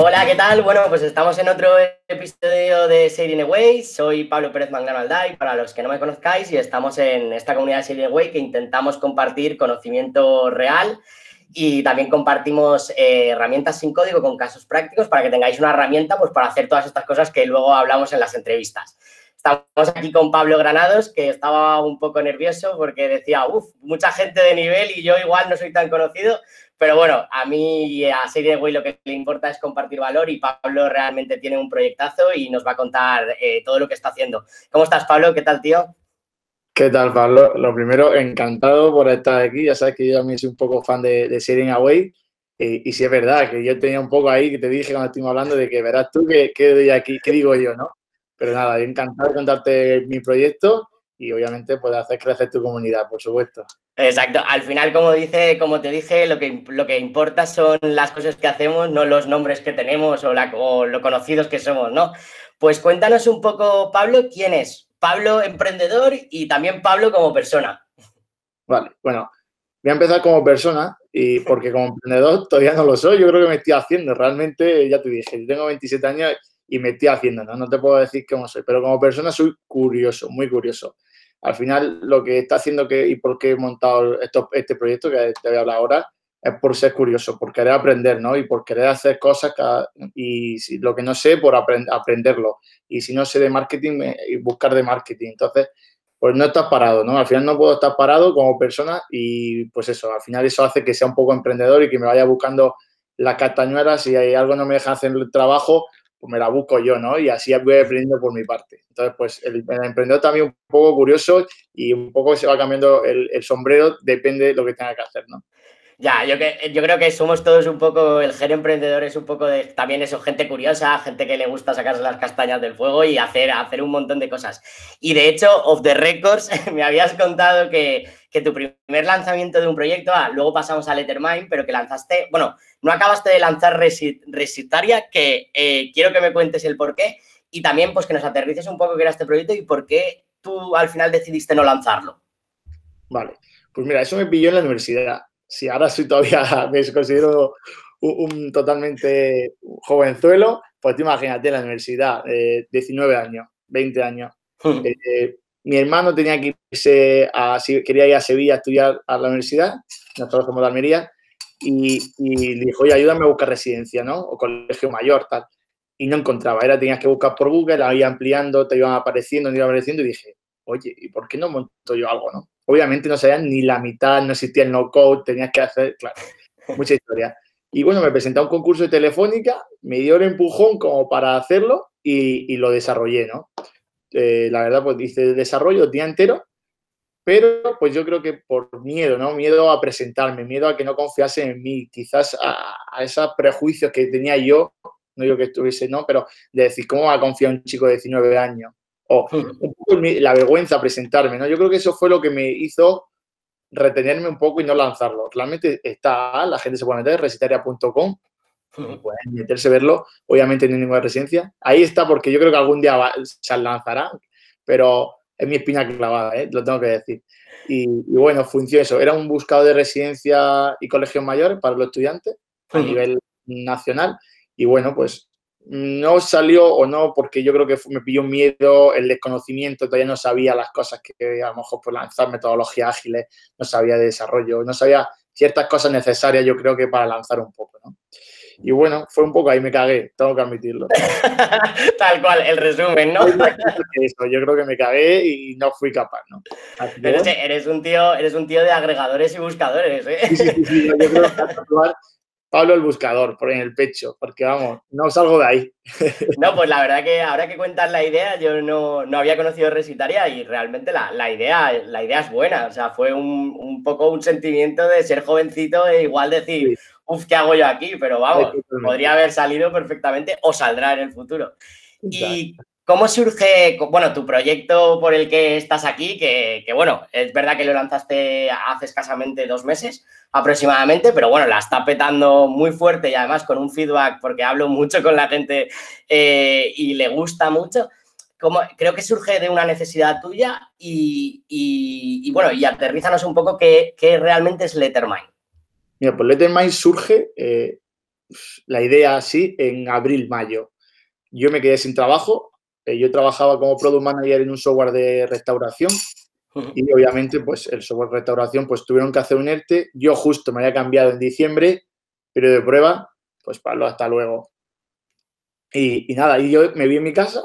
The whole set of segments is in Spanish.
Hola, ¿qué tal? Bueno, pues estamos en otro episodio de Sailing Away. Soy Pablo Pérez Manglano Alday, para los que no me conozcáis, y estamos en esta comunidad de Sailing Away que intentamos compartir conocimiento real y también compartimos eh, herramientas sin código con casos prácticos para que tengáis una herramienta pues, para hacer todas estas cosas que luego hablamos en las entrevistas. Estamos aquí con Pablo Granados, que estaba un poco nervioso porque decía, uff, mucha gente de nivel y yo igual no soy tan conocido, pero bueno, a mí a Serie Way lo que le importa es compartir valor y Pablo realmente tiene un proyectazo y nos va a contar eh, todo lo que está haciendo. ¿Cómo estás, Pablo? ¿Qué tal, tío? ¿Qué tal, Pablo? Lo primero, encantado por estar aquí. Ya sabes que yo también soy un poco fan de, de Away. Y, si es verdad que yo tenía un poco ahí, que te dije cuando estuvimos hablando, de que verás tú qué, qué, aquí, qué digo yo, ¿no? Pero nada, encantado de contarte mi proyecto y obviamente puede hacer crecer tu comunidad, por supuesto. Exacto. Al final, como dice, como te dije, lo que, lo que importa son las cosas que hacemos, no los nombres que tenemos o, la, o lo conocidos que somos, ¿no? Pues cuéntanos un poco, Pablo, quién es. Pablo emprendedor y también Pablo como persona. Vale, bueno, voy a empezar como persona y porque como emprendedor todavía no lo soy, yo creo que me estoy haciendo. Realmente, ya te dije, tengo 27 años y me estoy haciendo, ¿no? No te puedo decir cómo soy, pero como persona soy curioso, muy curioso al final lo que está haciendo que y por qué he montado este proyecto que te voy a hablar ahora es por ser curioso, por querer aprender, ¿no? Y por querer hacer cosas y si, lo que no sé, por aprenderlo. Y si no sé de marketing, buscar de marketing. Entonces, pues no estás parado, ¿no? Al final no puedo estar parado como persona y pues eso, al final eso hace que sea un poco emprendedor y que me vaya buscando las castañuelas si hay algo no me deja hacer el trabajo, pues me la busco yo, ¿no? Y así voy aprendiendo por mi parte. Entonces, pues el, emprendedor también un poco curioso y un poco se va cambiando el, sombrero, depende de lo que tenga que hacer, ¿no? Ya, yo, que, yo creo que somos todos un poco, el género emprendedor es un poco de, también eso, gente curiosa, gente que le gusta sacarse las castañas del fuego y hacer, hacer un montón de cosas. Y de hecho, off the records, me habías contado que, que tu primer lanzamiento de un proyecto, ah, luego pasamos a Lettermind, pero que lanzaste, bueno, no acabaste de lanzar Resitaria, que eh, quiero que me cuentes el por qué y también pues que nos aterrices un poco qué era este proyecto y por qué tú al final decidiste no lanzarlo. Vale, pues mira, eso me pilló en la universidad si ahora soy todavía, me considero un, totalmente jovenzuelo, pues te imagínate la universidad, 19 años, 20 años. Hmm. Eh, mi hermano tenía que irse a, quería ir a Sevilla a estudiar a la universidad, nosotros somos de Almería, y, y le dijo, oye, ayúdame a buscar residencia, ¿no? O colegio mayor, tal. Y no encontraba, era, tenías que buscar por Google, ahí ampliando, te iban apareciendo, te iban apareciendo, y dije, oye, ¿y por qué no monto yo algo, no? Obviamente no sabían ni la mitad, no existía el no-code, tenías que hacer, claro, mucha historia. Y bueno, me presenté a un concurso de telefónica, me dio el empujón como para hacerlo y, lo desarrollé, ¿no? Eh, la verdad, pues hice desarrollo el día entero, pero pues yo creo que por miedo, ¿no? Miedo a presentarme, miedo a que no confiase en mí, quizás a, a esos prejuicios que tenía yo, no digo que estuviese, ¿no? Pero de decir, ¿cómo va a confiar un chico de 19 años? O un poco la vergüenza presentarme, ¿no? Yo creo que eso fue lo que me hizo retenerme un poco y no lanzarlo. Realmente está, la gente se puede meter, resitaria.com, pueden meterse a verlo, obviamente no hay ninguna residencia. Ahí está porque yo creo que algún día se lanzará, pero es mi espina clavada, ¿eh? lo tengo que decir. Y, bueno, funciona eso. Era un buscador de residencia y colegios mayores para los estudiantes a nivel nacional. Y bueno, pues no salió o no porque yo creo que me pilló miedo, el desconocimiento, todavía no sabía las cosas que a lo mejor por lanzar metodologías ágiles, no sabía de desarrollo, no sabía ciertas cosas necesarias yo creo que para lanzar un poco, ¿no? Y bueno, fue un poco ahí me cagué, tengo que admitirlo. Tal cual, el resumen, ¿no? yo creo que me cagué y no fui capaz, ¿no? Pero eres un tío, eres un tío de agregadores y buscadores, ¿eh? Sí, sí, sí, yo creo que Pablo el buscador, por en el pecho, porque vamos, no salgo de ahí. No, pues la verdad que ahora que cuentas la idea, yo no, había conocido Resitaria y realmente la, idea, la idea es buena. O sea, fue un, poco un sentimiento de ser jovencito e igual decir, uff, ¿qué hago yo aquí? Pero vamos, podría haber salido perfectamente o saldrá en el futuro. Y ¿Cómo surge, bueno, tu proyecto por el que estás aquí? Que, bueno, es verdad que lo lanzaste hace escasamente dos meses aproximadamente, pero bueno, la está petando muy fuerte y además con un feedback, porque hablo mucho con la gente eh, y le gusta mucho. Como, creo que surge de una necesidad tuya y, bueno, y aterrízanos un poco qué, realmente es Lettermind. Mira, pues Lettermind surge eh, la idea así en abril, mayo. Yo me quedé sin trabajo. Eh, yo trabajaba como product manager en un software de restauración y obviamente pues el software de restauración pues tuvieron que hacer un ERTE. Yo justo me había cambiado en diciembre, pero de prueba, pues para hasta luego. Y, nada, y yo me vi en mi casa,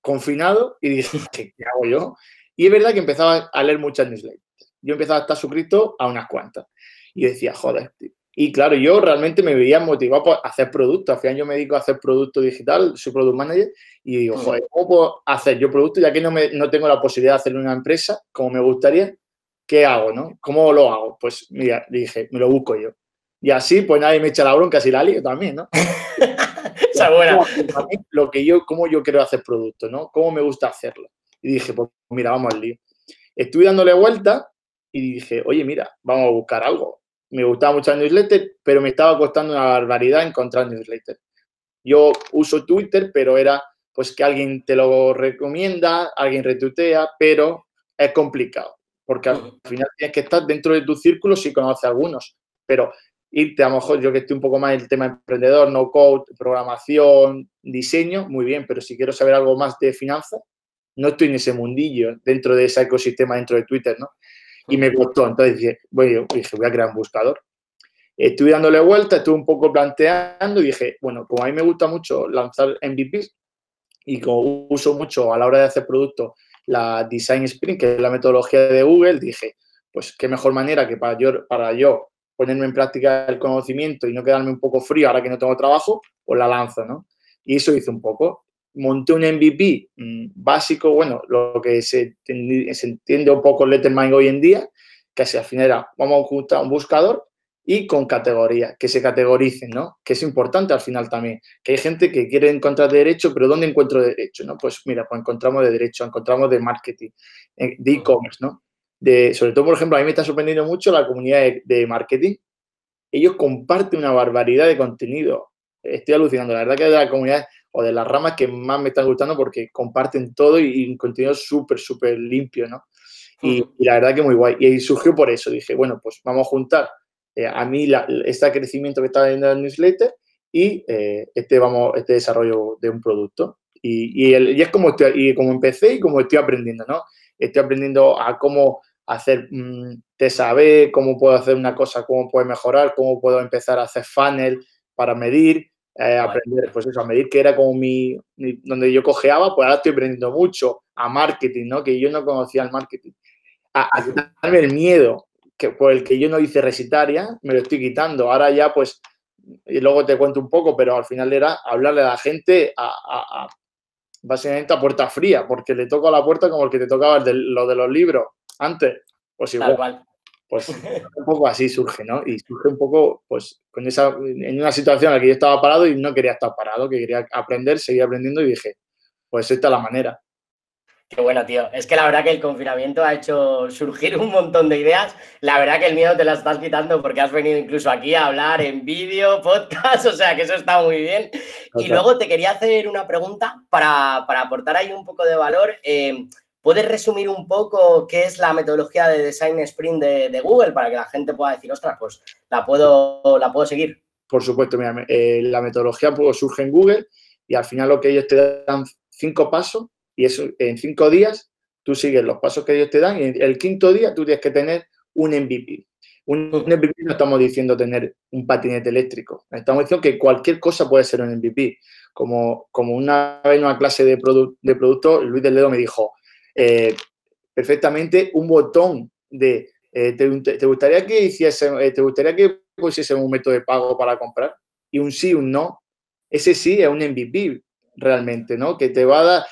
confinado, y dije, ¿qué, hago yo? Y es verdad que empezaba a leer muchas newsletters. Yo empezaba a estar suscrito a unas cuantas. Y decía, joder, tío, y claro, yo realmente me veía motivado por hacer productos. Al final yo me dedico a hacer producto digital, soy product manager, y digo, joder, ¿cómo puedo hacer yo producto ya que no, me, no tengo la posibilidad de hacerlo en una empresa como me gustaría? ¿Qué hago, no? ¿Cómo lo hago? Pues mira, dije, me lo busco yo. Y así, pues nadie me echa la bronca, si la lío también, ¿no? Esa buena. Lo que yo, cómo yo quiero hacer producto, ¿no? Cómo me gusta hacerlo. Y dije, pues mira, vamos al lío. Estuve dándole vuelta y dije, oye, mira, vamos a buscar algo me gustaba mucho el newsletter, pero me estaba costando una barbaridad encontrar newsletter. Yo uso Twitter, pero era pues que alguien te lo recomienda, alguien retuitea, pero es complicado, porque al final tienes que estar dentro de tu círculo si conoces algunos, pero irte a lo mejor yo que estoy un poco más en el tema emprendedor, no code, programación, diseño, muy bien, pero si quiero saber algo más de finanzas, no estoy en ese mundillo dentro de ese ecosistema dentro de Twitter, ¿no? Y me costó. Entonces dije, bueno, dije, voy a crear un buscador. Estuve dándole vuelta, estuve un poco planteando y dije, bueno, como a mí me gusta mucho lanzar MVPs y como uso mucho a la hora de hacer productos la Design Sprint, que es la metodología de Google, dije, pues qué mejor manera que para yo, para yo ponerme en práctica el conocimiento y no quedarme un poco frío ahora que no tengo trabajo, pues la lanzo, ¿no? Y eso hice un poco monté un MVP mm, básico, bueno, lo que se, entiende un poco Lettermind hoy en día, que al final era, vamos a juntar un buscador y con categorías, que se categoricen, ¿no? Que es importante al final también, que hay gente que quiere encontrar derecho, pero ¿dónde encuentro derecho, no? Pues mira, pues encontramos de derecho, encontramos de marketing, eh, de e-commerce, ¿no? De, sobre todo, por ejemplo, a mí me está sorprendiendo mucho la comunidad de, de marketing. Ellos comparten una barbaridad de contenido. Estoy alucinando. La verdad que de la comunidad o de las ramas que más me están gustando porque comparten todo y, un contenido súper, súper limpio, ¿no? Y, la verdad que muy guay. Y surgió por eso. Dije, bueno, pues vamos a juntar eh, a mí este crecimiento que está viendo en el newsletter y eh, este, vamos, este desarrollo de un producto. Y, y, es como, estoy, y como empecé y como estoy aprendiendo, ¿no? Estoy aprendiendo a cómo hacer mmm, te saber, cómo puedo hacer una cosa, cómo puedo mejorar, cómo puedo empezar a hacer funnel para medir, eh, aprender, pues eso, a medir que era como mi, donde yo cojeaba, pues ahora estoy aprendiendo mucho a marketing, ¿no? Que yo no conocía el marketing. A, a quitarme el miedo que, por el que yo no hice recitaria, me lo estoy quitando. Ahora ya, pues, y luego te cuento un poco, pero al final era hablarle a la gente a, básicamente a puerta fría, porque le toco a la puerta como el que te tocaba el de, lo de los libros antes. Pues igual. Pues un poco así surge, ¿no? Y surge un poco, pues, con esa, en una situación en la que yo estaba parado y no quería estar parado, que quería aprender, seguir aprendiendo y dije, pues esta es la manera. Qué bueno, tío. Es que la verdad que el confinamiento ha hecho surgir un montón de ideas. La verdad que el miedo te la estás quitando porque has venido incluso aquí a hablar en vídeo, podcast, o sea que eso está muy bien. Y luego te quería hacer una pregunta para, aportar ahí un poco de valor. Eh, ¿Puedes resumir un poco qué es la metodología de Design Sprint de, Google para que la gente pueda decir, ostras, pues la puedo, la puedo seguir? Por supuesto, mira, eh, la metodología pues, surge en Google y al final lo que ellos te dan cinco pasos y eso en cinco días tú sigues los pasos que ellos te dan y el quinto día tú tienes que tener un MVP. Un, MVP no estamos diciendo tener un patinete eléctrico, estamos diciendo que cualquier cosa puede ser un MVP. Como, como una vez en una clase de, de producto, Luis del Dedo me dijo, eh, perfectamente un botón de eh, te, gustaría que hiciese, eh, te gustaría que pusiese un método de pago para comprar y un sí, un no. Ese sí es un MVP realmente, ¿no? Que te va a dar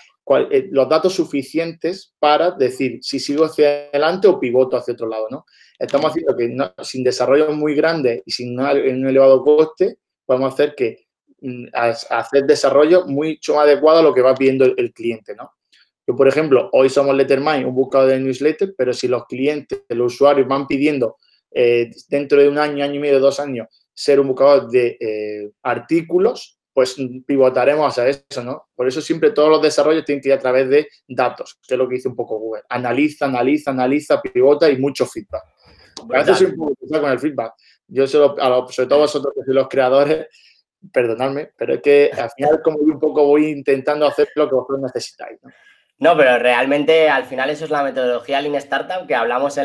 los datos suficientes para decir si sigo hacia adelante o pivoto hacia otro lado, ¿no? Estamos haciendo que sin desarrollo muy grande y sin un elevado coste, podemos hacer que mm, hacer desarrollo mucho más adecuado a lo que va pidiendo el cliente, ¿no? Yo, por ejemplo, hoy somos Lettermind, un buscador de newsletter, pero si los clientes, los usuarios van pidiendo eh, dentro de un año, año y medio, dos años, ser un buscador de eh, artículos, pues pivotaremos hacia eso, ¿no? Por eso siempre todos los desarrollos tienen que ir a través de datos, que es lo que dice un poco Google. Analiza, analiza, analiza, pivota y mucho feedback. A veces soy un poco con el feedback. Yo, sobre todo vosotros que sois los creadores, perdonadme, pero es que al final como yo un poco voy intentando hacer lo que vosotros necesitáis. ¿no? No, pero realmente al final eso es la metodología Lean Startup que hablamos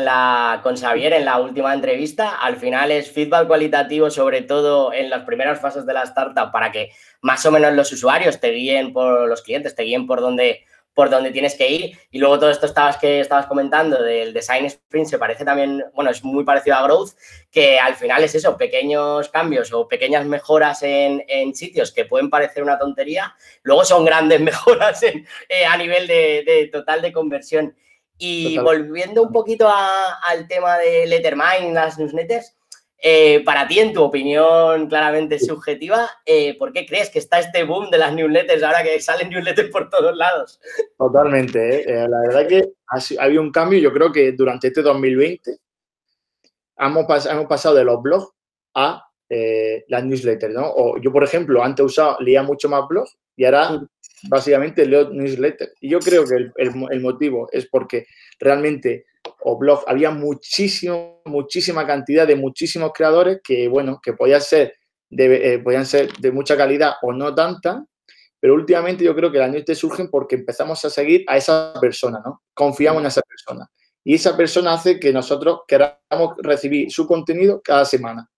con Xavier en la última entrevista. Al final es feedback cualitativo, sobre todo en las primeras fases de la startup, para que más o menos los usuarios te guíen por los clientes, te guíen por donde por donde tienes que ir. Y luego todo esto estabas que estabas comentando del design sprint se parece también, bueno, es muy parecido a growth, que al final es eso, pequeños cambios o pequeñas mejoras en, sitios que pueden parecer una tontería, luego son grandes mejoras eh, a nivel de, total de conversión. Y volviendo un poquito al tema de Lettermind, las newsletters, eh, para ti, en tu opinión claramente subjetiva, eh, ¿por qué crees que está este boom de las newsletters ahora que salen newsletters por todos lados? Totalmente. ¿eh? la verdad que ha, habido un cambio. Yo creo que durante este 2020 hemos, hemos pasado de los blogs a las newsletters. ¿no? O yo, por ejemplo, antes usaba, leía mucho más blogs y ahora básicamente leo newsletters. Y yo creo que el, el motivo es porque realmente o blog, había muchísimo, muchísima cantidad de muchísimos creadores que, bueno, que podían ser de, eh, podían ser de mucha calidad o no tanta, pero últimamente yo creo que las newsletters surgen porque empezamos a seguir a esa persona, ¿no? Confiamos en esa persona. Y esa persona hace que nosotros queramos recibir su contenido cada semana.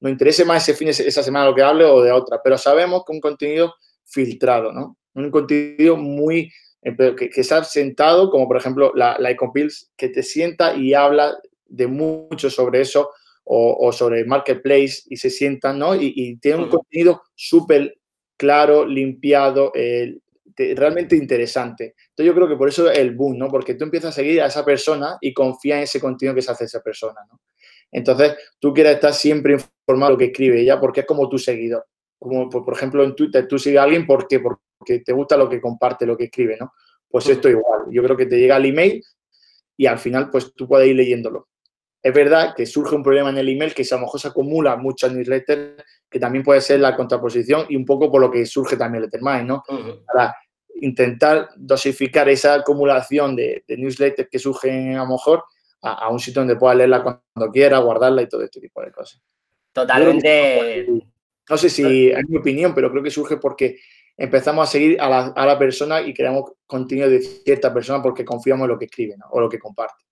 Nos interese más ese fin, esa semana lo que hable o de otra, pero sabemos que un contenido filtrado, ¿no? Un contenido muy que, que estar sentado, como por ejemplo la, la Ecopills, que te sienta y habla de mucho sobre eso o, sobre Marketplace y se sientan, ¿no? Y, tiene un contenido súper claro, limpiado, eh, realmente interesante. Entonces yo creo que por eso el boom, ¿no? Porque tú empiezas a seguir a esa persona y confía en ese contenido que se hace esa persona, ¿no? Entonces tú quieres estar siempre informado de lo que escribe ella porque es como tu seguidor. Como por, ejemplo en Twitter, tú sigues a alguien porque, porque que te gusta lo que comparte, lo que escribe, ¿no? Pues esto igual. Yo creo que te llega el email y al final, pues tú puedes ir leyéndolo. Es verdad que surge un problema en el email que a lo mejor se acumula muchas newsletters, que también puede ser la contraposición y un poco por lo que surge también Lettermind, ¿no? Para intentar dosificar esa acumulación de, newsletters que surgen a lo mejor a, un sitio donde pueda leerla cuando quiera, guardarla y todo este tipo de cosas. Totalmente. No sé si es mi opinión, pero creo que surge porque empezamos a seguir a la, a la, persona y creamos contenido de cierta persona porque confiamos en lo que escribe o lo que comparte.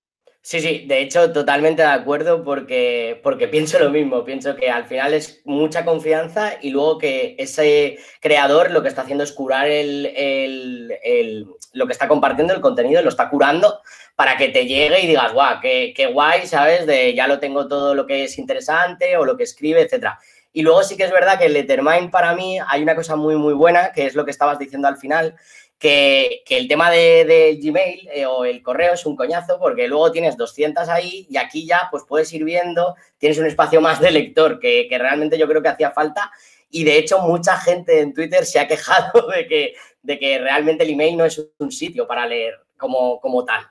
Sí, sí, de hecho, totalmente de acuerdo porque, porque pienso lo mismo. Pienso que al final es mucha confianza y luego que ese creador lo que está haciendo es curar el, el, lo que está compartiendo, el contenido, lo está curando para que te llegue y digas, guau, qué, qué guay, ¿sabes? De ya lo tengo todo lo que es interesante o lo que escribe, etcétera. Y luego sí que es verdad que el Lettermind para mí hay una cosa muy, muy buena, que es lo que estabas diciendo al final, que, el tema de, Gmail eh, o el correo es un coñazo porque luego tienes 200 ahí y aquí ya pues puedes ir viendo, tienes un espacio más de lector que, realmente yo creo que hacía falta y de hecho mucha gente en Twitter se ha quejado de que, de que realmente el email no es un sitio para leer como, como tal.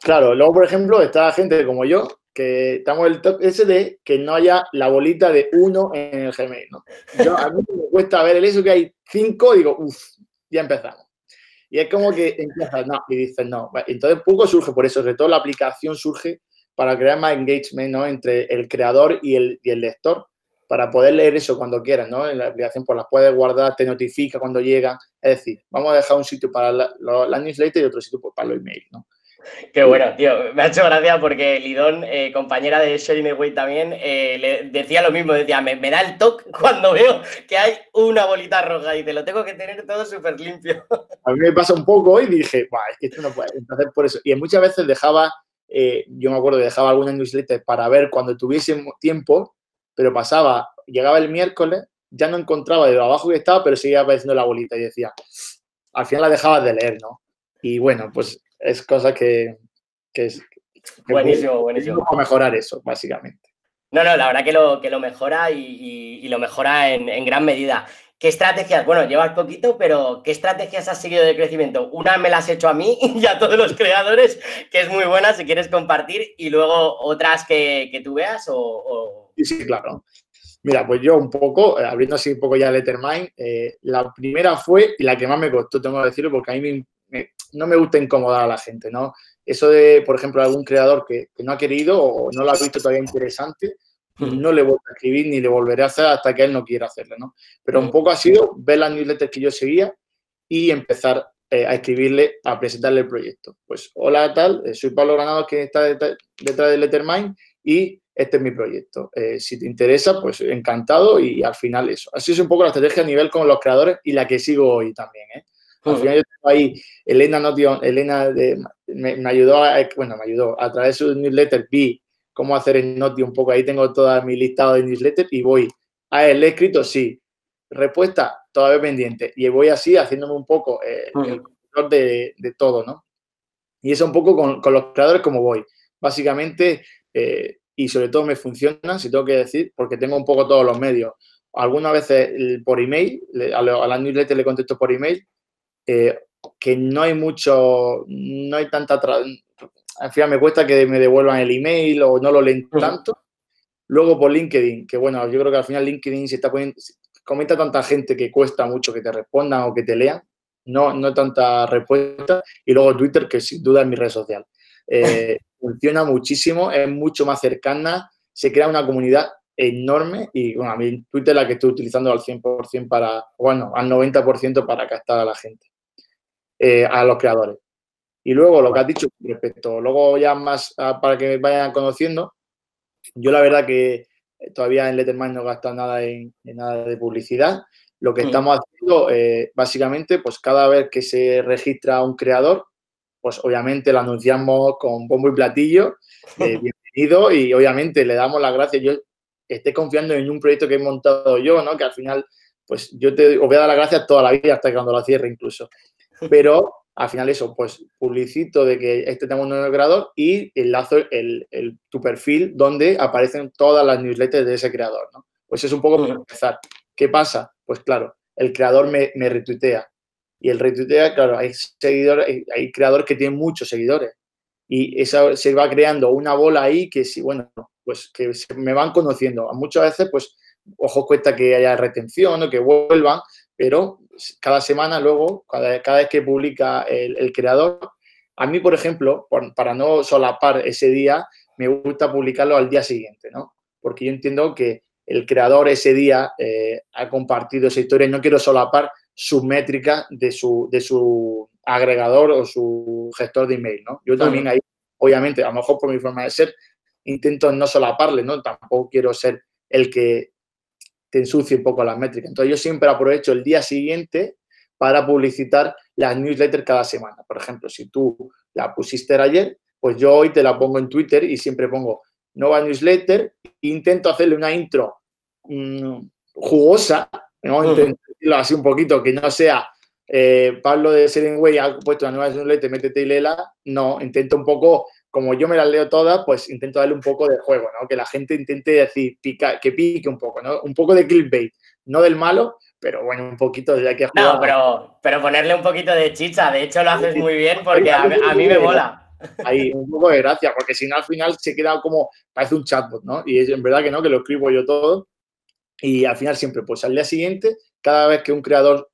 Claro, luego por ejemplo está gente como yo que estamos en el top ese de que no haya la bolita de uno en el Gmail, ¿no? Yo, a mí me cuesta ver el eso que hay cinco, digo, uff, ya empezamos. Y es como que empiezas, no, y dices, no. Entonces, poco surge por eso, sobre todo la aplicación surge para crear más engagement, ¿no? Entre el creador y el, y el lector, para poder leer eso cuando quieras, ¿no? En la aplicación, pues las puedes guardar, te notifica cuando llega. Es decir, vamos a dejar un sitio para la, la newsletter y otro sitio pues, para los emails, ¿no? Qué bueno, tío. Me ha hecho gracia porque Lidón, eh, compañera de Sharing Away también, eh, le decía lo mismo. Decía, me, da el toque cuando veo que hay una bolita roja y te lo tengo que tener todo súper limpio. A mí me pasa un poco y dije, que esto no puede. Entonces, por eso. Y muchas veces dejaba, eh, yo me acuerdo, dejaba alguna newsletter para ver cuando tuviese tiempo, pero pasaba, llegaba el miércoles, ya no encontraba de abajo que estaba, pero seguía apareciendo la bolita y decía, al final la dejabas de leer, ¿no? Y bueno, pues es cosa que, es... buenísimo, buenísimo. mejorar eso, básicamente. No, no, la verdad que lo, que lo mejora y, lo mejora en, gran medida. ¿Qué estrategias? Bueno, llevas poquito, pero ¿qué estrategias has seguido de crecimiento? Una me la has hecho a mí y a todos los creadores, que es muy buena si quieres compartir, y luego otras que, tú veas o, Sí, sí, claro. Mira, pues yo un poco, eh, abriendo así un poco ya Lettermind, eh, la primera fue y la que más me costó, tengo que decirlo, porque a mí me, no me gusta incomodar a la gente, ¿no? Eso de, por ejemplo, algún creador que, no ha querido o no lo ha visto todavía interesante, hmm. no le vuelvo a escribir ni le volveré a hacer hasta que él no quiera hacerlo, ¿no? Pero un hmm. poco ha sido ver las newsletters que yo seguía y empezar eh, a escribirle, a presentarle el proyecto. Pues, hola, tal, eh, soy Pablo Granado, que está detrás, de Lettermind y este es mi proyecto. Eh, si te interesa, pues encantado y al final eso. Así es un poco la estrategia a nivel con los creadores y la que sigo hoy también. ¿eh? Al final yo tengo ahí, Elena Notion, Elena me, ayudó, a, bueno, me ayudó a través de su newsletter, vi cómo hacer el Noti un poco, ahí tengo todo mi listado de newsletter y voy, a él, ¿le he escrito? Sí. Respuesta, todavía pendiente. Y voy así haciéndome un poco eh, el control de, todo, ¿no? Y eso un poco con, con los creadores como voy. Básicamente, eh, y sobre todo me funciona, si tengo que decir, porque tengo un poco todos los medios. Algunas veces por email, a la newsletter le contesto por email, eh, que no hay mucho, no hay tanta... Al final me cuesta que me devuelvan el email o no lo leen tanto. Luego por LinkedIn, que bueno, yo creo que al final LinkedIn se está poniendo, comenta tanta gente que cuesta mucho que te respondan o que te lean, no, no tanta respuesta. Y luego Twitter, que sin duda es mi red social. Eh, funciona muchísimo, es mucho más cercana, se crea una comunidad enorme y bueno, a mí Twitter es la que estoy utilizando al 100% para, bueno, al 90% para captar a la gente, eh, a los creadores. Y luego lo que has dicho respecto, luego ya más ah, para que me vayan conociendo, yo la verdad que todavía en Letterman no gasto nada en, nada de publicidad. Lo que mm. estamos haciendo, eh, básicamente, pues cada vez que se registra un creador, pues obviamente lo anunciamos con bombo y platillo, eh, bienvenido y obviamente le damos las gracias. Yo esté confiando en un proyecto que he montado yo, ¿no? Que al final, pues yo te voy a dar las gracias toda la vida hasta cuando lo cierre incluso. Pero al final eso, pues publicito de que este tengo un nuevo creador y enlazo el, tu perfil donde aparecen todas las newsletters de ese creador, ¿no? Pues es un poco para empezar. ¿Qué pasa? Pues claro, el creador me, me retuitea y el retuitea, claro, hay seguidores, hay, creadores que tienen muchos seguidores. Y esa, se va creando una bola ahí que sí, bueno, pues que me van conociendo. Muchas veces, pues, ojo cuesta que haya retención o que vuelvan, pero cada semana luego, cada, cada vez que publica el, creador, a mí, por ejemplo, para no solapar ese día, me gusta publicarlo al día siguiente, ¿no? Porque yo entiendo que el creador ese día eh, ha compartido esa historia y no quiero solapar su métrica de su, de su agregador o su gestor de email, ¿no? Yo también ahí, obviamente, a lo mejor por mi forma de ser, intento no solaparle, ¿no? Tampoco quiero ser el que te ensucie un poco las métricas. Entonces, yo siempre aprovecho el día siguiente para publicitar las newsletters cada semana. Por ejemplo, si tú la pusiste ayer, pues yo hoy te la pongo en Twitter y siempre pongo nueva newsletter. Intento hacerle una intro mm, jugosa, ¿no? así un poquito, que no sea eh, Pablo de Serenway ha puesto una nueva newsletter, métete y léela. No, intento un poco, como yo me las leo todas, pues intento darle un poco de juego, ¿no? Que la gente intente decir, pica, que pique un poco, ¿no? Un poco de clickbait, no del malo, pero bueno, un poquito de que No, pero, pero ponerle un poquito de chicha, de hecho lo haces muy bien porque a, mí me mola. Ahí, un poco de gracia, porque si no al final se queda como, parece un chatbot, ¿no? Y es en verdad que no, que lo escribo yo todo. Y al final siempre, pues al día siguiente cada vez que un creador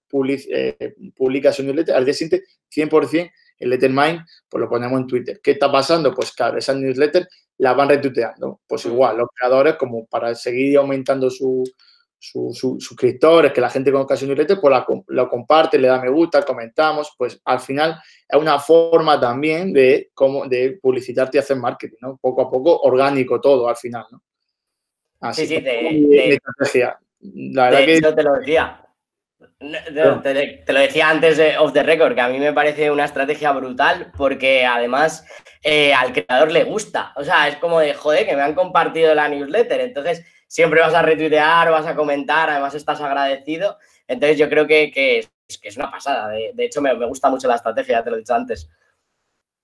eh, publica su newsletter, al día siguiente, 100% el Lettermind, pues lo ponemos en Twitter. ¿Qué está pasando? Pues claro, esas newsletters las van retuiteando. Pues mm. igual, los creadores, como para seguir aumentando sus suscriptores, que la gente conozca su newsletter, pues lo comparte, le da me gusta, comentamos, pues al final es una forma también de, cómo, de publicitarte y hacer marketing, ¿no? Poco a poco, orgánico todo al final, ¿no? Así sí, sí, de, estrategia. La verdad que... te lo decía. Te, lo decía antes de Off the Record, que a mí me parece una estrategia brutal porque además eh, al creador le gusta. O sea, es como de, joder, que me han compartido la newsletter. Entonces, siempre vas a retuitear, vas a comentar, además estás agradecido. Entonces, yo creo que, es, que es, una pasada. De, hecho, me, gusta mucho la estrategia, ya te lo he dicho antes.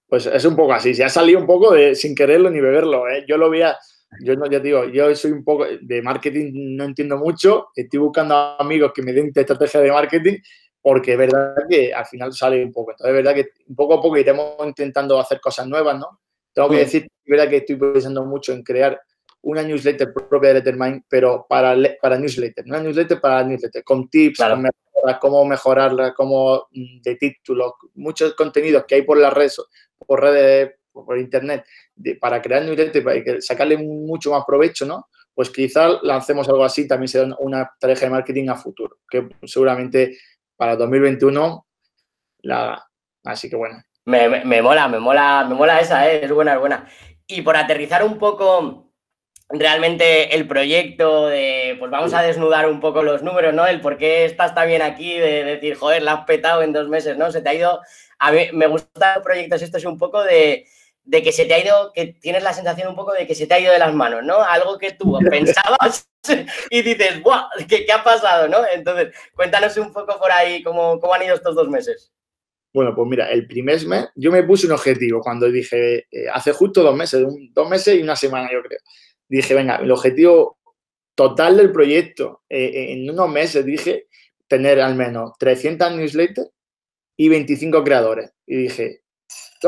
Pues es un poco así. Se ha salido un poco de sin quererlo ni beberlo. ¿eh? Yo lo veía yo no, ya digo, yo soy un poco de marketing, no entiendo mucho. Estoy buscando amigos que me den estrategia de marketing porque es verdad que al final sale un poco. Entonces, es verdad que poco a poco iremos intentando hacer cosas nuevas, ¿no? Tengo que mm. decir, es verdad que estoy pensando mucho en crear una newsletter propia de Lettermind, pero para, para newsletter, una newsletter para newsletter, con tips, cómo mejorarla, cómo mm, de títulos, muchos contenidos que hay por las redes, por redes por internet para crear newsletter, para sacarle mucho más provecho, ¿no? pues quizás lancemos algo así, también será una estrategia de marketing a futuro, que seguramente para 2021 la Así que bueno. Me, mola, me mola, me mola esa, ¿eh? es buena, es buena. Y por aterrizar un poco realmente el proyecto de, pues vamos a desnudar un poco los números, ¿no? El por qué estás también aquí, de, decir, joder, la has petado en dos meses, ¿no? Se te ha ido, a mí me gustan los proyectos esto es un poco de, de que se te ha ido, que tienes la sensación un poco de que se te ha ido de las manos, ¿no? Algo que tú pensabas y dices, ¡buah! ¿Qué, ha pasado, no? Entonces, cuéntanos un poco por ahí cómo, cómo han ido estos dos meses. Bueno, pues mira, el primer mes yo me puse un objetivo cuando dije, eh, hace justo dos meses, dos meses y una semana yo creo. Dije, venga, el objetivo total del proyecto eh, en unos meses dije tener al menos 300 newsletters y 25 creadores. Y dije,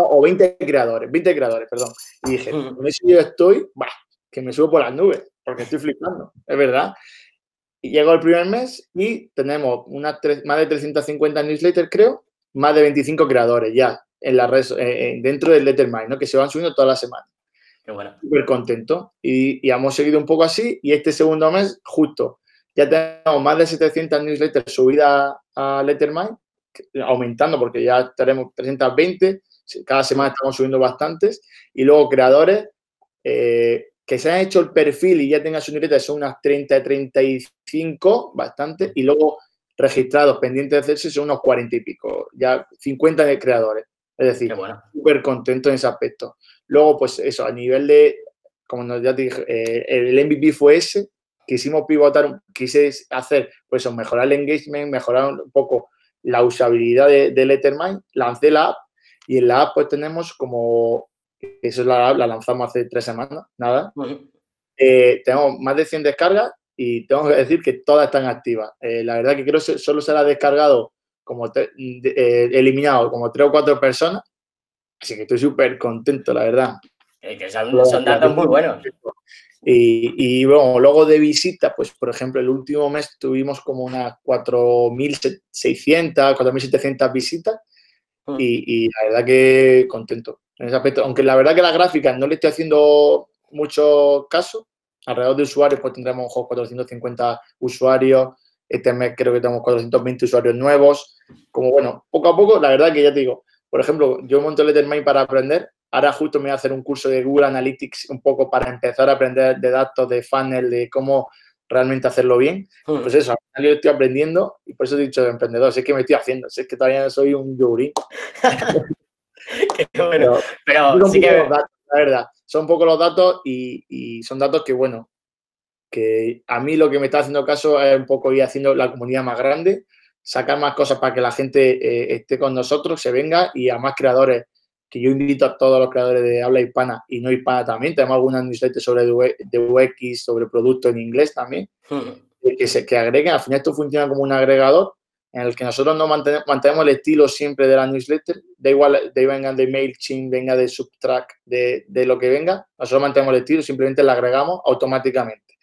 o 20 creadores, 20 creadores, perdón. Y dije, con eso yo estoy, bah, que me subo por las nubes, porque estoy flipando, es verdad. Y llegó el primer mes y tenemos una, más de 350 newsletters, creo, más de 25 creadores ya en la red, eh, eh, dentro del Lettermind, ¿no? que se van subiendo toda la semana. Qué bueno. Súper contento. Y, hemos seguido un poco así y este segundo mes, justo, ya tenemos más de 700 newsletters subidas a Lettermind, aumentando porque ya tenemos 320, cada semana estamos subiendo bastantes, y luego creadores eh, que se han hecho el perfil y ya tengan su newsletter son unas 30, 35, bastante, y luego registrados pendientes de hacerse son unos 40 y pico, ya 50 de creadores. Es decir, súper contento en ese aspecto. Luego, pues eso, a nivel de, como ya te dije, eh, el MVP fue ese, quisimos pivotar, quise hacer, pues mejorar el engagement, mejorar un poco la usabilidad de, de Lettermind, lancé la app y en la app pues tenemos como, eso es la app, la lanzamos hace tres semanas, nada. Eh, tenemos más de 100 descargas y tengo que decir que todas están activas. Eh, la verdad que creo que solo se ha descargado, como eh, eliminado como tres o cuatro personas, así que estoy súper contento, la verdad. que son, datos muy buenos. Y, bueno, luego de visitas, pues por ejemplo, el último mes tuvimos como unas 4.600, 4.700 visitas. Y, y, la verdad que contento en ese aspecto. Aunque la verdad que la gráfica no le estoy haciendo mucho caso, alrededor de usuarios, pues tendremos 450 usuarios. Este mes creo que tenemos 420 usuarios nuevos. Como bueno, poco a poco, la verdad que ya te digo, por ejemplo, yo monto Lettermind para aprender. Ahora justo me voy a hacer un curso de Google Analytics un poco para empezar a aprender de datos, de funnel, de cómo realmente hacerlo bien. Hmm. Pues eso, yo estoy aprendiendo y por eso he dicho de emprendedor, es que me estoy haciendo, es que todavía soy un yogurín. Qué bueno, pero, sí que... la verdad son un poco los datos y, son datos que, bueno, que a mí lo que me está haciendo caso es un poco ir haciendo la comunidad más grande, sacar más cosas para que la gente eh, esté con nosotros, se venga y a más creadores, que yo invito a todos los creadores de habla hispana y no hispana también, tenemos algunas newsletters sobre de UX, sobre productos en inglés también, hmm. que, se, que agreguen, al final esto funciona como un agregador en el que nosotros no mantenemos, el estilo siempre de la newsletter, da igual de venga de MailChimp, venga de Subtrack, de, de, lo que venga, nosotros mantenemos el estilo, simplemente la agregamos automáticamente.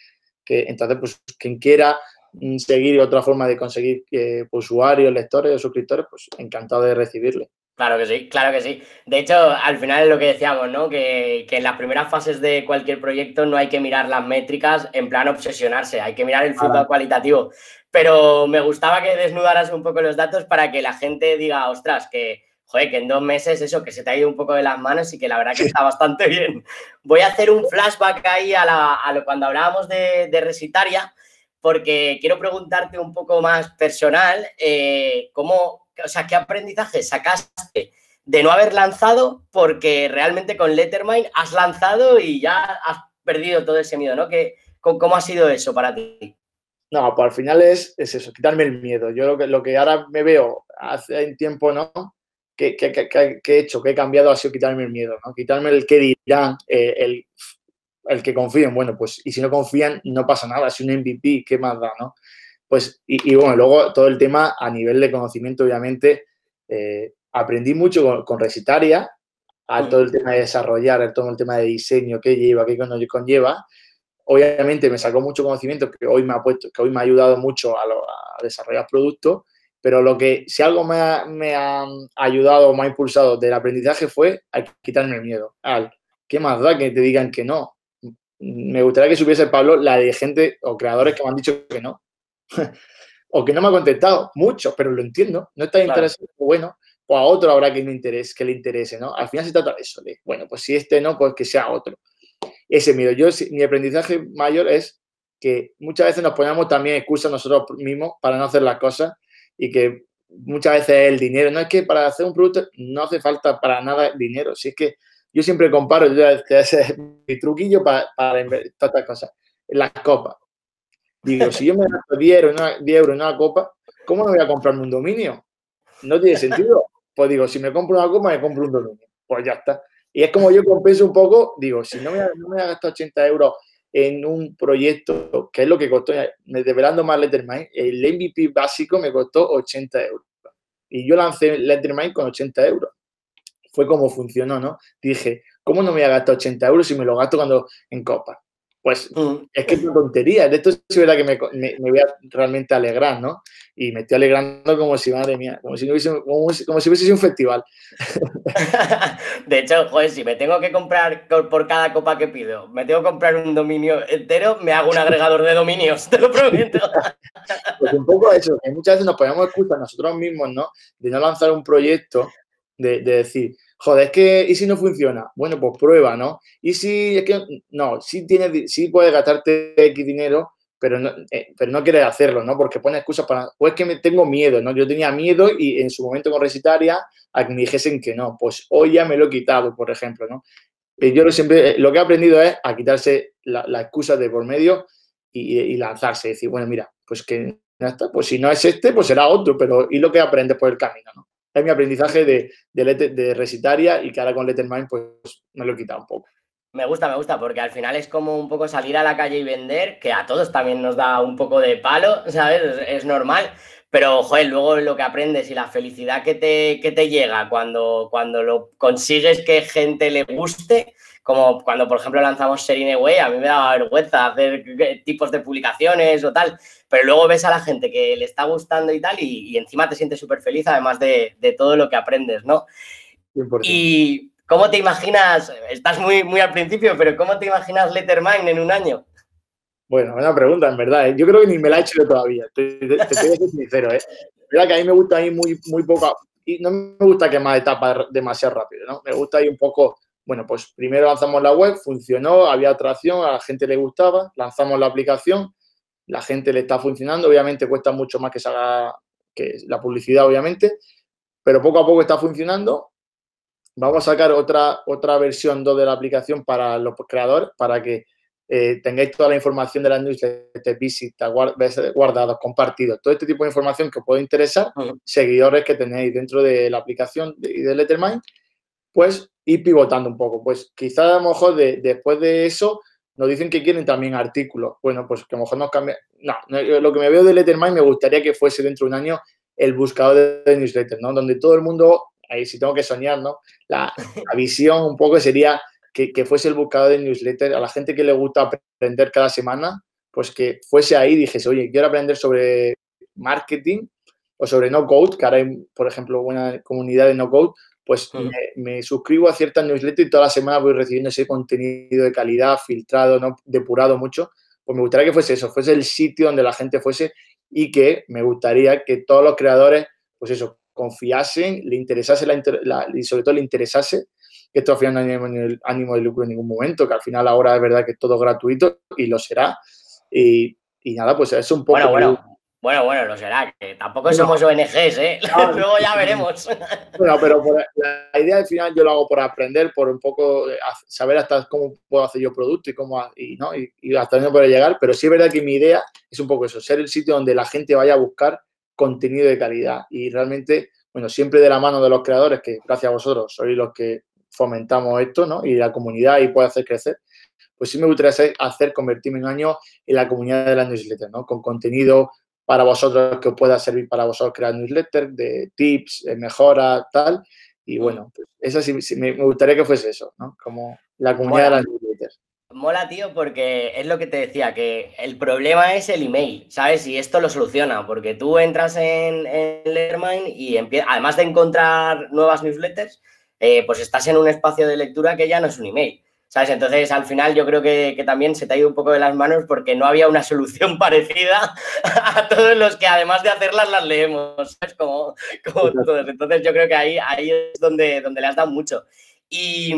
Que, entonces, pues quien quiera mm, seguir otra forma de conseguir eh, usuarios, lectores o suscriptores, pues encantado de recibirle. Claro que sí, claro que sí. De hecho, al final es lo que decíamos, ¿no? Que, que, en las primeras fases de cualquier proyecto no hay que mirar las métricas en plan obsesionarse, hay que mirar el fruto cualitativo pero me gustaba que desnudaras un poco los datos para que la gente diga, ostras, que, joder, que en dos meses eso, que se te ha ido un poco de las manos y que la verdad que está bastante bien. Voy a hacer un flashback ahí a, la, a lo, cuando hablábamos de, de, Resitaria, porque quiero preguntarte un poco más personal, eh, ¿cómo, o sea, qué aprendizaje sacaste de no haber lanzado? Porque realmente con Lettermind has lanzado y ya has perdido todo ese miedo, ¿no? ¿Qué, ¿Cómo ha sido eso para ti? No, pues al final es, eso, quitarme el miedo. Yo lo que, lo que ahora me veo hace un tiempo, ¿no? Que, he hecho, que he cambiado ha sido quitarme el miedo, ¿no? Quitarme el que dirán, eh, el, el, que confíen. Bueno, pues, y si no confían, no pasa nada. Si un MVP, ¿qué más da, no? Pues, y, bueno, luego todo el tema a nivel de conocimiento, obviamente, eh, aprendí mucho con, Resitaria, a mm. todo el tema de desarrollar, todo el tema de diseño, qué lleva, qué conlleva, obviamente me sacó mucho conocimiento que hoy me ha puesto, que hoy me ha ayudado mucho a, desarrollar productos, pero lo que si algo me ha, me ha ayudado o me ha impulsado del aprendizaje fue a quitarme el miedo. Al, ¿qué más da que te digan que no? me gustaría que supiese, Pablo, la de gente o creadores que me han dicho que no. O que no me ha contestado. Muchos, pero lo entiendo. No está interesado. Bueno, pues a otro habrá que, me interese, que le interese, ¿no? Al final se trata de eso. De, bueno, pues si este no, pues que sea otro. Ese miedo. Yo, mi aprendizaje mayor es que muchas veces nos ponemos también excusas nosotros mismos para no hacer las cosas y que muchas veces el dinero, no es que para hacer un producto no hace falta para nada dinero, si es que yo siempre comparo, ese es mi truquillo para, para estas cosas, las copas. Digo, si yo me gasto 10 euros, en una copa, ¿cómo no voy a comprarme un dominio? No tiene sentido. Pues digo, si me compro una copa, me compro un dominio. Pues ya está. Y es como yo compenso un poco, digo, si no me, no me gastar 80 euros en un proyecto, que es lo que costó, develando más Lettermind, el MVP básico me costó 80 euros. Y yo lancé Lettermind con 80 euros. Fue como funcionó, ¿no? Dije, ¿cómo no me voy a gastar 80 euros si me lo gasto cuando en copa? Pues mm. es que es una tontería. De esto sí es verdad que me, me, voy a realmente alegrar, ¿no? Y me estoy alegrando como si, madre mía, como si, hubiese, como, si hubiese sido un festival. de hecho, joder, si me tengo que comprar por cada copa que pido, me tengo que comprar un dominio entero, me hago un agregador de dominios, te lo prometo. pues un poco eso, que muchas veces nos ponemos excusa nosotros mismos, ¿no? De no lanzar un proyecto, de, de decir, joder, es que, ¿y si no funciona? Bueno, pues prueba, ¿no? Y si, es que, no, sí, tienes, sí puedes gastarte X dinero, pero no, eh, pero no quieres hacerlo, ¿no? Porque pone excusas para, pues que me tengo miedo, ¿no? Yo tenía miedo y en su momento con Resitaria a que me dijesen que no, pues hoy ya me lo he quitado, por ejemplo, ¿no? Yo lo, siempre, eh, lo que he aprendido es a quitarse la, la excusa de por medio y, y, lanzarse, decir, bueno, mira, pues que ya está, pues si no es este, pues será otro, pero y lo que aprendes por el camino, ¿no? Es mi aprendizaje de, de, Resitaria y que ahora con Lettermind pues me lo he quitado un poco. Me gusta, me gusta, porque al final es como un poco salir a la calle y vender, que a todos también nos da un poco de palo, ¿sabes? Es, normal. Pero, joder, luego lo que aprendes y la felicidad que te, que te llega cuando, cuando lo consigues que gente le guste, como cuando, por ejemplo, lanzamos Serine Way, a mí me daba vergüenza hacer tipos de publicaciones o tal, pero luego ves a la gente que le está gustando y tal, y, encima te sientes súper feliz, además de, todo lo que aprendes, ¿no? Y ¿cómo te imaginas, estás muy, muy al principio, pero ¿cómo te imaginas Lettermind en un año? Bueno, buena pregunta, en verdad. ¿eh? Yo creo que ni me la he hecho todavía, te, te, te ser sincero. ¿eh? verdad que a mí me gusta ir muy, muy poco, y no me gusta quemar etapas demasiado rápido, ¿no? Me gusta ir un poco bueno, pues primero lanzamos la web, funcionó, había atracción, a la gente le gustaba, lanzamos la aplicación, la gente le está funcionando, obviamente cuesta mucho más que se haga que la publicidad, obviamente, pero poco a poco está funcionando. Vamos a sacar otra, otra versión 2 de la aplicación para los creadores, para que eh, tengáis toda la información de las newsletters, visitas, guardados, compartidos, todo este tipo de información que os puede interesar, seguidores que tenéis dentro de la aplicación y de Lettermind, pues ir pivotando un poco. Pues quizás a lo mejor después de eso nos dicen que quieren también artículos. Bueno, pues que a lo mejor nos cambia. No, lo que me veo de Lettermind me gustaría que fuese dentro de un año el buscador de newsletters, ¿no? Donde todo el mundo, ahí sí tengo que soñar, ¿no? La, visión un poco sería que, fuese el buscador de newsletters. A la gente que le gusta aprender cada semana, pues que fuese ahí y dijese, oye, quiero aprender sobre marketing o sobre no code, que ahora hay, por ejemplo, una comunidad de no code, pues me, suscribo a ciertas newsletters y toda la semana voy recibiendo ese contenido de calidad, filtrado, ¿no? depurado mucho. Pues me gustaría que fuese eso, fuese el sitio donde la gente fuese y que me gustaría que todos los creadores, pues eso, confiasen, le interesase la, y sobre todo le interesase que esto al final no hay ánimo, de lucro en ningún momento, que al final ahora es verdad que es todo gratuito y lo será. Y, nada, pues es un poco... Bueno, bueno, bueno, bueno, lo será, que tampoco somos ONGs, ¿eh? Luego ya veremos. Bueno, pero la idea al final yo lo hago por aprender, por un poco eh, saber hasta cómo puedo hacer yo producto y cómo y, ¿no? y, hasta dónde puedo llegar. Pero sí es verdad que mi idea es un poco eso, ser el sitio donde la gente vaya a buscar contenido de calidad. Y realmente, bueno, siempre de la mano de los creadores, que gracias a vosotros sois los que fomentamos esto, ¿no? Y la comunidad y puede hacer crecer. Pues sí me gustaría hacer, convertirme en un año en la comunidad de las newsletters, ¿no? Con contenido para vosotros que os pueda servir para vosotros crear newsletter de tips, de mejora, tal. Y bueno, pues eso sí, me gustaría que fuese eso, ¿no? Como la comunidad de las newsletters. Mola, tío, porque es lo que te decía, que el problema es el email, ¿sabes? Y esto lo soluciona, porque tú entras en, en Lettermind y además de encontrar nuevas newsletters, eh, pues estás en un espacio de lectura que ya no es un email, ¿Sabes? Entonces, al final yo creo que, también se te ha ido un poco de las manos porque no había una solución parecida a todos los que además de hacerlas las leemos, ¿sabes? Como, todos. Entonces, yo creo que ahí, ahí es donde, donde le has dado mucho. Y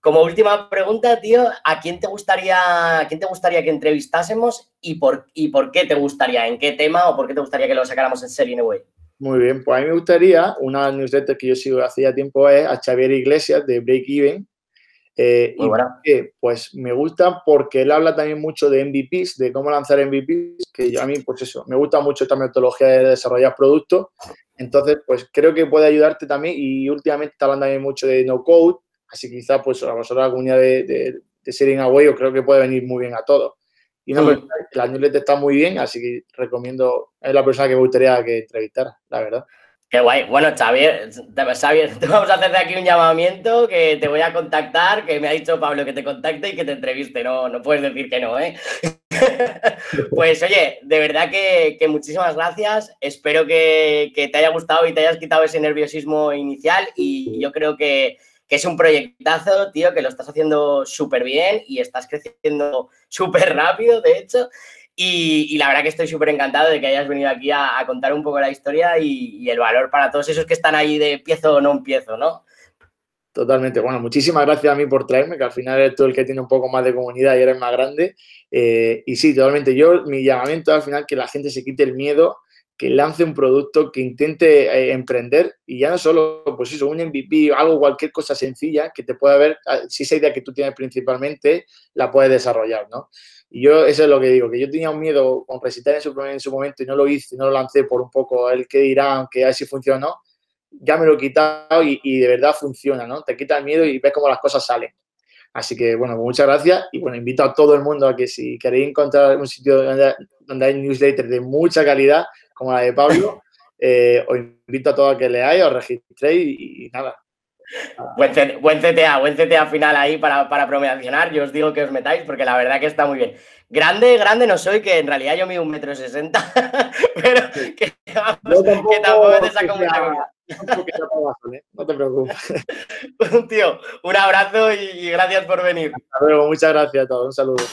como última pregunta, tío, ¿a quién te gustaría, quién te gustaría que entrevistásemos y por, y por qué te gustaría? ¿En qué tema o por qué te gustaría que lo sacáramos en serie, Way? Muy bien, pues a mí me gustaría, una newsletter que yo sigo hace ya tiempo es a Xavier Iglesias de Break Even, eh, y pues me gusta porque él habla también mucho de MVPs, de cómo lanzar MVPs, que a mí, pues eso, me gusta mucho esta metodología de desarrollar productos. Entonces, pues creo que puede ayudarte también y últimamente está hablando también mucho de no code, así que quizás pues a vosotros la comunidad de, de, de Setting Away yo creo que puede venir muy bien a todos. Y no, mm. la newsletter está muy bien, así que recomiendo, es la persona que me gustaría que entrevistara, la verdad. Qué guay. Bueno, Xavier, Xavier, te vamos a hacer de aquí un llamamiento que te voy a contactar, que me ha dicho Pablo que te contacte y que te entreviste. No, no puedes decir que no, ¿eh? pues oye, de verdad que, muchísimas gracias. Espero que, te haya gustado y te hayas quitado ese nerviosismo inicial y yo creo que, que es un proyectazo, tío, que lo estás haciendo súper bien y estás creciendo súper rápido, de hecho. Y, la verdad que estoy súper encantado de que hayas venido aquí a, contar un poco la historia y, el valor para todos esos que están ahí de empiezo o no empiezo, ¿no? Totalmente. Bueno, muchísimas gracias a mí por traerme, que al final eres tú el que tiene un poco más de comunidad y eres más grande. Eh, y sí, totalmente. Yo, mi llamamiento al final que la gente se quite el miedo, que lance un producto, que intente eh, emprender y ya no solo, pues eso, un MVP, algo, cualquier cosa sencilla que te pueda ver, ah, si esa idea que tú tienes principalmente, la puedes desarrollar, ¿no? Y yo, eso es lo que digo, que yo tenía un miedo con recitar en su, en su momento y no lo hice, no lo lancé por un poco el que dirán, que a ver si funcionó, ya me lo he quitado y, de verdad funciona, ¿no? Te quita el miedo y ves cómo las cosas salen. Así que, bueno, pues muchas gracias y, bueno, invito a todo el mundo a que si queréis encontrar un sitio donde, hay newsletters de mucha calidad, como la de Pablo, eh, os invito a todos a que leáis, os registréis y nada, Buen, CTA, buen CTA final ahí para, para promocionar. Yo os digo que os metáis porque la verdad que está muy bien. Grande, grande no soy, que en realidad yo mido un metro sesenta, pero que, tampoco, te saco mucha No te preocupes. Tío, un abrazo y gracias por venir. Hasta luego, muchas gracias a todos. Un saludo.